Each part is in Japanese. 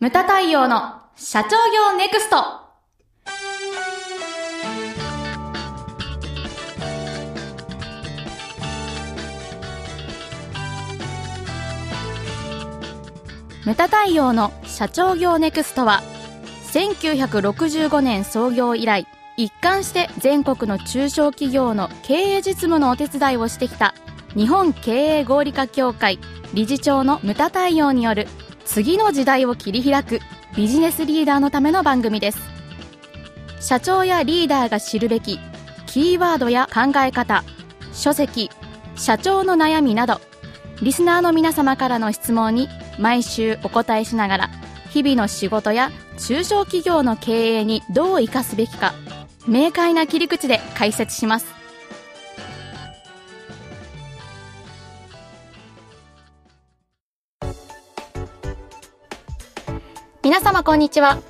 ムタ太陽の社長業ネクスト。ムタ太陽の社長業ネクストは1965年創業以来一貫して全国の中小企業の経営実務のお手伝いをしてきた日本経営合理化協会理事長のムタ太陽による次の時代を切り開くビジネスリーダーのための番組です。社長やリーダーが知るべきキーワードや考え方書籍社長の悩みなどリスナーの皆様からの質問に毎週お答えしながら日々の仕事や中小企業の経営にどう生かすべきか明快な切り口で解説します。様こんにちは。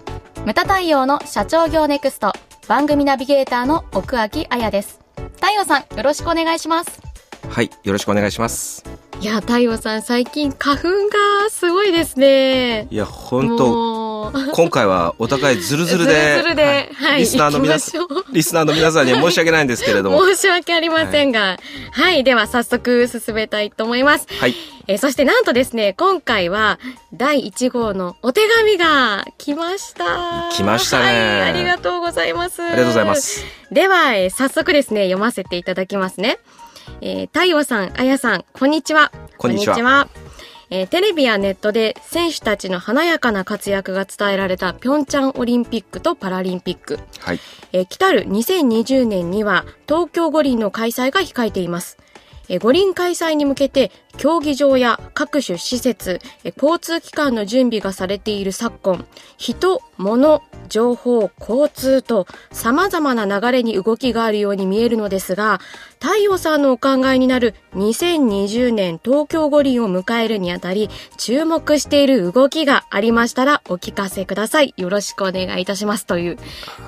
ムタ太陽の社長業ネクスト番組ナビゲーターの奥脇彩です。太陽さんよろしくお願いします。はい、よろしくお願いします。いや太陽さん最近花粉がすごいですね。いや、本当もう今回はお互いズルズルで、ズルズルではいはいリスナーの皆さんリスナーの皆さんには申し訳ないんですけれども、申し訳ありませんが、はい、では早速進めたいと思います。はい、えーそしてなんとですね、今回は第1号のお手紙が来ました。来ましたねはい、ありがとうございます。ありがとうございま。す。では、えー早速ですね、読ませていただきますね。えー太陽さん、あやさん、こんにちは。こんにちはえーテレビやネットで選手たちの華やかな活躍が伝えられたピョンチャンオリンピックとパラリンピック。はい、えー来たる2020年には東京五輪の開催が控えています。えー五輪開催に向けて競技場や各種施設、えー交通機関の準備がされている昨今、人、物、情報、交通と様々な流れに動きがあるように見えるのですが、太陽さんのお考えになる2020年東京五輪を迎えるにあたり、注目している動きがありましたらお聞かせください。よろしくお願いいたしますという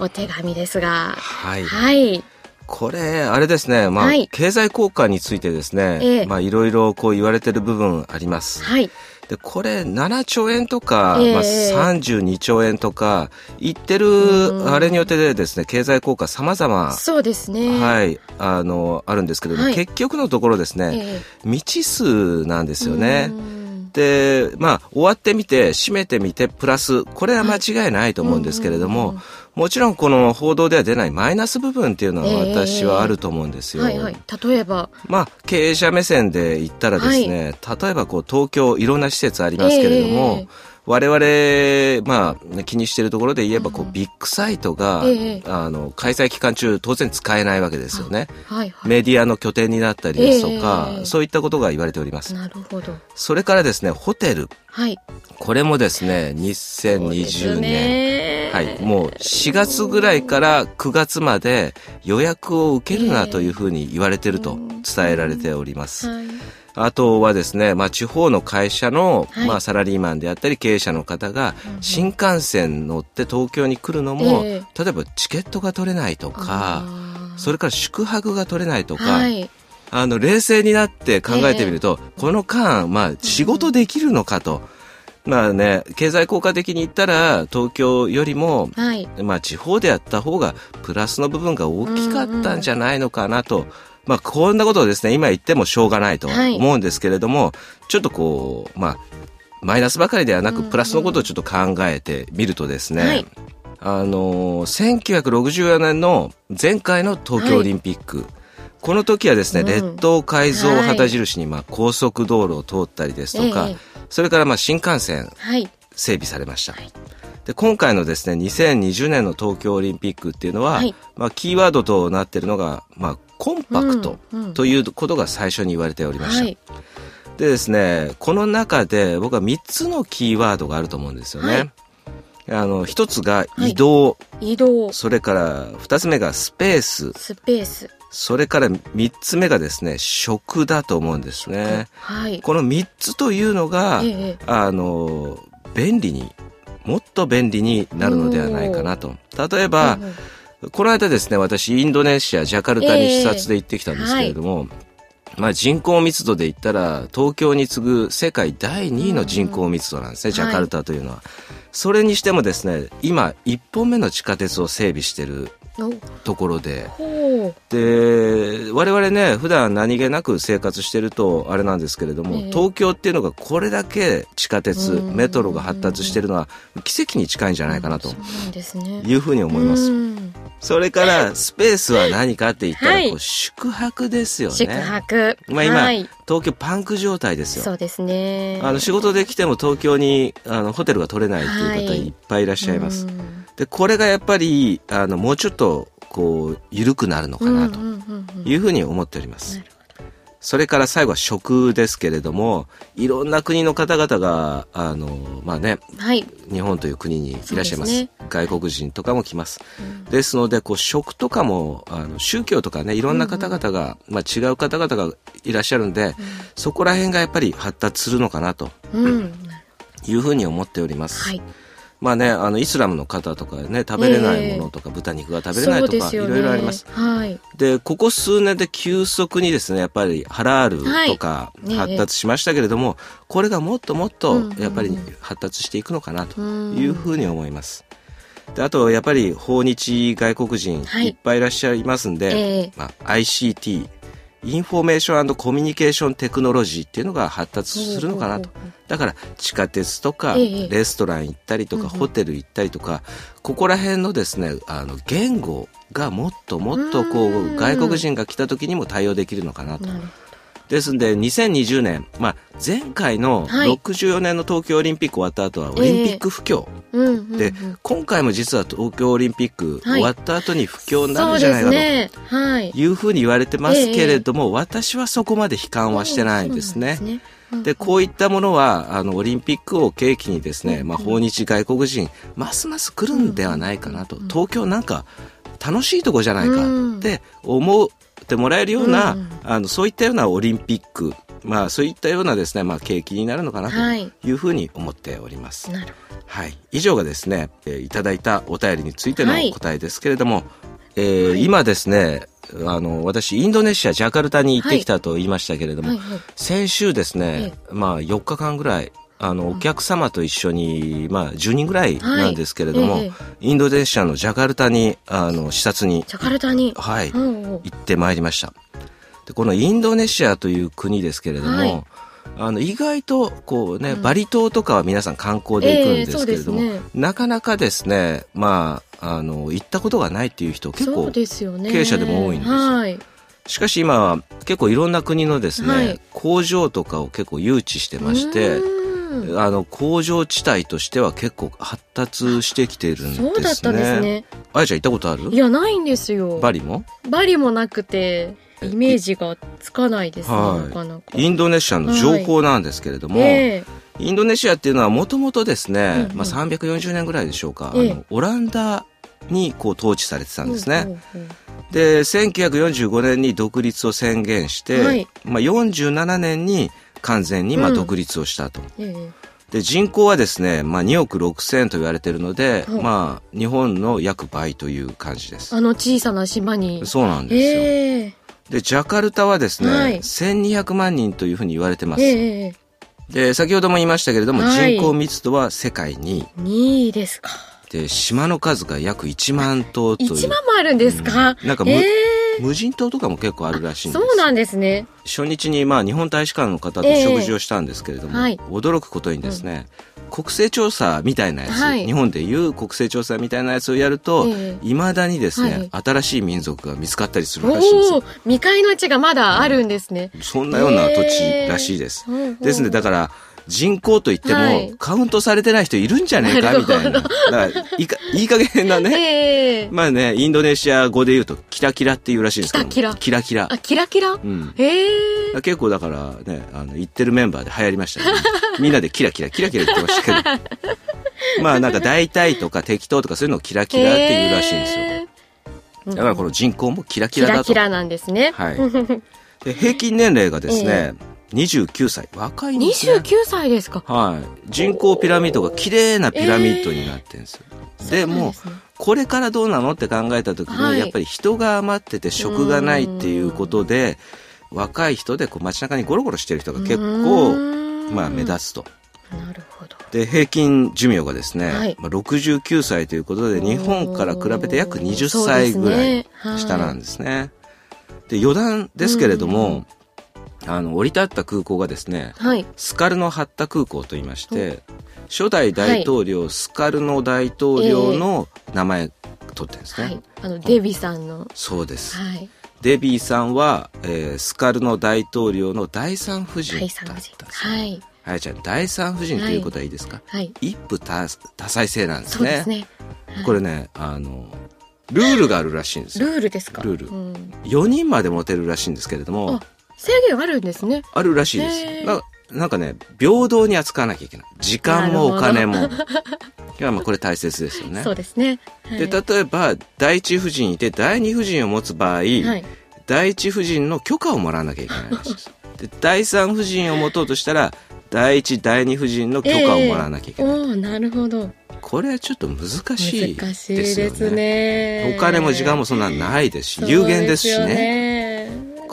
お手紙ですが。はい。はい。これ、あれですね、まあ、はい経済効果についてですね、ええまあ、いろいろこう言われてる部分あります。はい。で、これ、7兆円とか、ええまあ、32兆円とか、言ってうる、んあれによってですね、経済効果様々、そうですね。い。はい、あの、あるんですけれども、はい結局のところですね、え未知数なんですよね。うんで、まあ、終わってみて、締めてみて、プラス、これは間違いないと思うんですけれども、うんうんもちろんこの報道では出ないマイナス部分っていうのはええ私はあると思うんですよ。はいはい。例えば、まあ、経営者目線で言ったらですね、例えばこう、東京、いろんな施設ありますけれども、ええ我々、まあ、気にしているところで言えば、こう、うんビッグサイトが、ええあの、開催期間中、当然使えないわけですよね。はいはい。メディアの拠点になったりですとか、ええそういったことが言われております。なるほど。それからですね、ホテル。はい。これもですね、そうです2020年。ねはい。もう4月ぐらいから9月まで予約を受けるなというふうに言われていると伝えられております。はい。あとはですね、まあ地方の会社の、はいまあサラリーマンであったり経営者の方がうん新幹線乗って東京に来るのも、え例えばチケットが取れないとか、それから宿泊が取れないとか、はい。あの、冷静になって考えてみると、この間、まあ、仕事できるのかと。まあね、経済効果的に言ったら、東京よりも、はい。まあ、地方でやった方が、プラスの部分が大きかったんじゃないのかなと。まあ、こんなことをですね、今言ってもしょうがないとはい。思うんですけれども、ちょっとこう、まあ、マイナスばかりではなく、プラスのことをちょっと考えてみるとですね、はい。あのー、1964年の前回の東京オリンピック、この時はですね、うん。列島改造を旗印に、まあ、高速道路を通ったりですとか、ええ。それからまあ新幹線はい。整備されました。はい。で今回のですね2020年の東京オリンピックっていうのは、はい。まあ、キーワードとなっているのが、まあ、コンパクトということが最初に言われておりました。はい。でですねこの中で僕は3つのキーワードがあると思うんですよね。はいあの一つがはい移動、移動、それから二つ目がスペーススペース。それから三つ目がですね食だと思うんですね。はい。この三つというのが、ええあの便利にもっと便利になるのではないかなと。例えば、この間ですね、私、インドネシア、ジャカルタに視察で行ってきたんですけれども、まあ人口密度で言ったら、東京に次ぐ世界第2位の人口密度なんですね、うんジャカルタというのは。それにしてもですね今1本目の地下鉄を整備してるおところで。ほで我々ね普段何気なく生活してるとあれなんですけれども、ええ。東京っていうのがこれだけ地下鉄うん。メトロが発達してるのは奇跡に近いんじゃないかなというふうに思います、うん。それからスペースは何かって言ったら、はい。こう宿泊ですよね。宿泊。まあ今はい、東京パンク状態ですよそうですね。あの仕事で来ても東京にあのホテルが取れないっていう方はい。いっぱいいらっしゃいます、うんでこれがやっぱりあのもうちょっとこう緩くなるのかなとうんうんうんうん。いうふうに思っております、それから最後は食ですけれどもいろんな国の方々があのまあねはい、日本という国にいらっしゃいます。すね。外国人とかも来ます、うん。ですのでこう食とかもあの宗教とかねいろんな方々が、まあ、違う方々がいらっしゃるんで、そこら辺がやっぱり発達するのかなと。うん、いうふうに思っております、はいまあねあのイスラムの方とかね食べれないものとか、豚肉が食べれないとか、ね。ろいろあります。はい。でここ数年で急速にですねやっぱりハラールとか発達しましたけれども、これがもっともっとやっぱり発達していくのかなとうんいうふうに思います。であとやっぱり訪日外国人はい。いっぱいいらっしゃいますんで、ええ。まあ、ICT Information Communication Technology っていうのが発達するのかなと。だから地下鉄とかええレストラン行ったりとか、ホテル行ったりとかここら辺のですねあの言語がもっともっとこううん。外国人が来た時にも対応できるのかなとですんで2020年、まあ、前回のはい。64年の東京オリンピック終わった後はオリンピック不況、どうんうんうん。で今回も実は東京オリンピックはい。終わった後に不況になるんじゃないかとはい。いうふうに言われてますけれども、私はそこまで悲観はしてないんですね。でこういったものは、あの、オリンピックを契機にですね、まあ、訪日外国人、ますます来るんではないかなと。東京なんか、楽しいとこじゃないかって思ってもらえるような、うんあの、そういったようなオリンピック、まあ、そういったようなですね、まあ、契機になるのかなはい。というふうに思っております。なるほはい。以上がですね、えーいただいたお便りについてのはい。答えですけれども、えー今ですね、あの、私、インドネシア、ジャカルタに行ってきたと言いましたけれども、どはいはい。先週ですね、まあ、4日間ぐらい、あの、お客様と一緒に、まあ、10人ぐらいなんですけれども、はいええ。インドネシアのジャカルタに、あの、視察に、ジャカルタに？はい、うんう。ん行ってまいりました。で、このインドネシアという国ですけれども、はい。あの、意外と、こうね、うん。バリ島とかは皆さん観光で行くんですけれども、なかなかですね、まあ、あの、行ったことがないっていう人結構そうですよね。経営者でも多いんですよ。はい。しかし今は結構いろんな国のですね、はい。工場とかを結構誘致してまして、うん。あの工場地帯としては結構発達してきているんですね。そうだったんですね。あやちゃん行ったことある？いやないんですよ。バリも？バリもなくてイメージがつかないですねはい。なかなか。インドネシアの情報なんですけれども、えインドネシアっていうのはもともとですね、うんうん。まあ、340年ぐらいでしょうか、ええ。あのオランダにこう統治されてたえんですね。ほうほうほう。で1945年に独立を宣言して、はい。まあ、47年に完全にまあうん独立をしたと。ええで人口はですね、まあ、2億6千と言われているので、はいまあ、日本の約倍という感じです。あの小さな島にそうなんですよ。ええで、ジャカルタはですね、はい1200万人というふうに言われてます。ええで、先ほども言いましたけれども、はい人口密度は世界2位。2位ですかで、島の数が約1万島という。1万もあるんですか、うんなんかむえ無人島とかも結構あるらしいえんです。そうなんですね。初日にまあ日本大使館の方とええ食事をしたんですけれども、はい。驚くことにですね、国勢調査みたいなやつ、はい。日本でいう国勢調査みたいなやつをやると、ええいまだにですね、はい。新しい民族が見つかったりするらしいんですよ。未開の地がまだあるんですね、そんなような土地らしいです。ほうほうですので、だから、人口といっても、はいカウントされてない人いるんじゃねえかみたいな。だからいいか、いい加減なね。ええまあね、インドネシア語で言うと、キラキラっていうらしいんですけども。キラキラキラあ。キラキラ？うん。ええ結構だからね、あの、言ってるメンバーで流行りましたよね。みんなでキラキラ、キラキラ言ってましたけど。まあなんか大体とか適当とかそういうのをキラキラって言うらしいんですよ。ええだからこの人口もキラキラだと。キラキラなんですね、はい。で平均年齢がですね、29歳。若いんですね。29歳ですかはい。人口ピラミッドが綺麗なピラミッドになってるんですよ。でもそうなんですねこれからどうなのって考えた時に、はいやっぱり人が余ってて職がないっていうことで、若い人でこう街中にゴロゴロしてる人が結う構、まあ目立つと。なるほど。で、平均寿命がですね、はいまあ、69歳ということで、日本から比べて約20歳ぐらい下なんですね。で余談ですけれども、あの、降り立った空港がですね、はい。スカルノハッタ空港と言いまして、初代大統領、スカルノ大統領の名前取ってるんですね。はい。あの、デビさんの。そうです。はい。デビーさんは、えースカルノ大統領の第三夫人だったん。ですね。はい。はい、ちゃん、第三夫人ということはいいですか、はい。一夫多多妻制なんですね。そうですね。はいこれね、あの、ルールがあるらしいんですルよ。ールですか？ルールうん。4人まで持てるらしいんですけれどもあ、制限あるんですね。あるらしいでへす。ーななんかね、平等に扱わなきゃいけない。時間もお金も。いや、まあこれ大切ですよねそ。うですね。はいで、例えば、第一夫人いて、第二夫人を持つ場合、はい。第一夫人の許可をもらわなきゃいけないらしいです。で、第三夫人を持とうとしたら、第一、第二夫人の許可をもらわなきゃいけない。おおなるほど。これはちょっと難しい難しいですよですね。ね。お金も時間もそんなないですし、有限ですしね。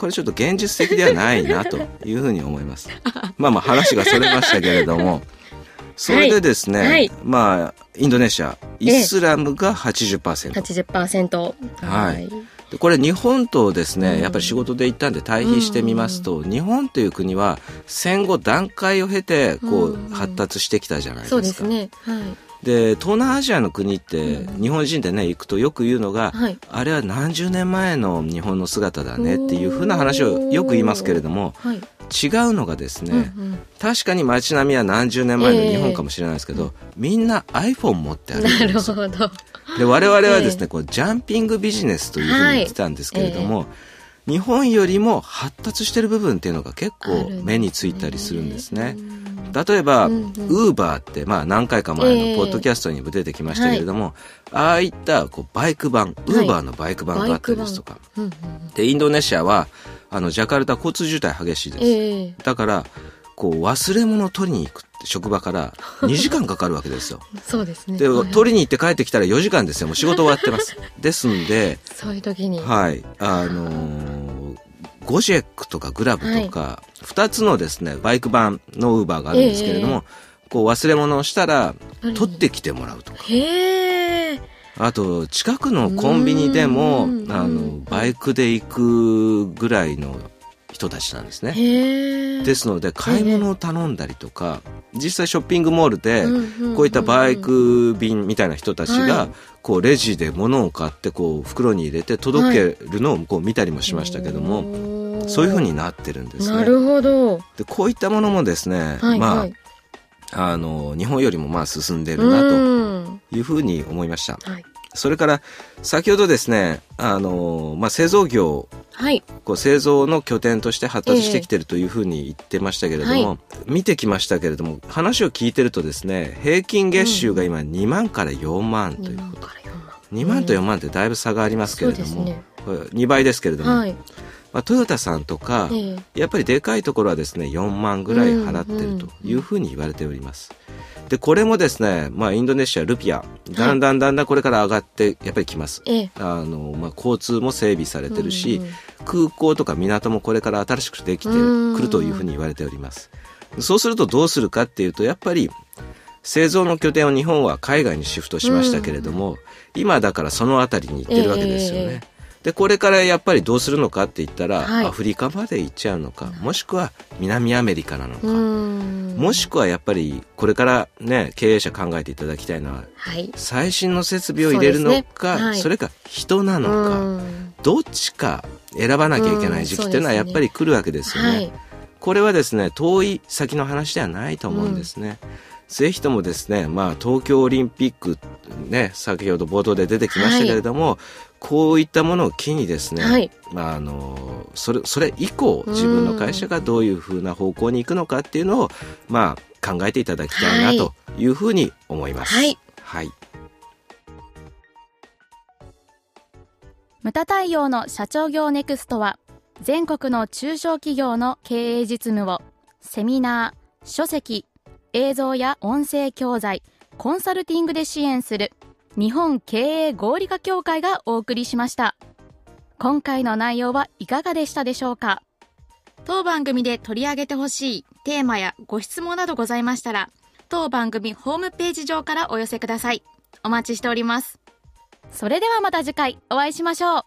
ね。これちょっと現実的ではないなというふうに思います。まあまあ話がそれましたけれども、それでですね、はいまあ、インドネシア、イスラムが80%。80%。はいでこれ日本とですね、うんやっぱり仕事で行ったんで対比してみますと、日本という国は戦後段階を経てこうんう発達してきたじゃないですか。そうですね。はい。で東南アジアの国って、うん。日本人でね行くとよく言うのが、はい。あれは何十年前の日本の姿だねっていうふうな話をよく言いますけれどもはい。違うのがですね、うんうん。確かに街並みは何十年前の日本かもしれないですけど、みんな iPhone 持って歩いてなるるんですよ。ほど。で我々はですね、ええ。こうジャンピングビジネスというふうに言ってたんですけれども、日本よりも発達してる部分っていうのが結構目についたりするんですね。例えば、ウーバーって、まあ何回か前ええのポッドキャストにも出てきましたけれども、ああいったこうバイク版、ウーバーのバイク版があったりですとか。うんうんで、インドネシアは、あの、ジャカルタ交通渋滞激しいです。ええだから、こう忘れ物を取りに行く職場から 2時間かかるわけですよ。そうですね。で、はい取りに行って帰ってきたら4時間ですよ。もう仕事終わってます。ですんで、そういう時に。はい、あのーゴジェックとかグラブとか、2つのですね、バイク版のウーバーがあるんですけれども、こう忘れ物をしたら、取ってきてもらうとか。へえ。あと、近くのコンビニでもう、んあの、バイクで行くぐらいの人たちなんですね。ですので、買い物を頼んだりとか、実際ショッピングモールで、うんこういったバイク便みたいな人たちはがい、こうレジで物を買って、こう袋に入れて届けるのをこう見たりもしましたけども、もそういうふうになってるんですね。なるほど。で、こういったものもですね、はい、まあ、はい。あの、日本よりもまあ進んでるなとうんいうふうに思いました。はい。それから、先ほどですね、あの、まあ製造業はい。こう製造の拠点として発達してきてるというふうに言ってましたけれども、ええは見てきましたけれども話を聞いてるとですね平均月収が今2万から4万とい2う、万から4万。2万と4万ってだいぶ差がありますけれども、ねこれ2倍ですけれども、はい。まあ、トヨタさんとか、ええやっぱりでかいところはですね4万ぐらい払ってるというふうに言われております。でこれもですね、まあ、インドネシアルピアだんだんだんだんこれから上がってやっぱり来ます。ええあのまあ、交通も整備されてるし、うんうん空港とか港もこれから新しくできてうんくるというふうに言われております。そうするとどうするかっていうとやっぱり製造の拠点を日本は海外にシフトしましたけれども、今だからその辺りに行ってるわけですよね。えでこれからやっぱりどうするのかって言ったら、はいアフリカまで行っちゃうのかもしくは南アメリカなのか、うん。もしくはやっぱりこれからね経営者考えていただきたいのははい。最新の設備を入れるのかそ,、ねはいれか人なのか、うんどっちか選ばなきゃいけない時期っていうのはやっぱり来るわけですよね。はい。これはですね遠い先の話ではないと思うんですね。ぜひともですね、まあ、東京オリンピック、ね、先ほど冒頭で出てきましたけれども、こういったものを機にですね、はい。まあ、あのそれそれ以降自分の会社がどういうふうな方向に行くのかっていうのを、まあ、考えていただきたいなとい。うふうに思います。はい。はい。ムタ太陽の社長業ネクストは全国の中小企業の経営実務をセミナー、書籍、映像や音声教材、コンサルティングで支援する日本経営合理化協会がお送りしました。今回の内容はいかがでしたでしょうか？当番組で取り上げてほしいテーマやご質問などございましたら、当番組ホームページ上からお寄せください。お待ちしております。それではまた次回お会いしましょう。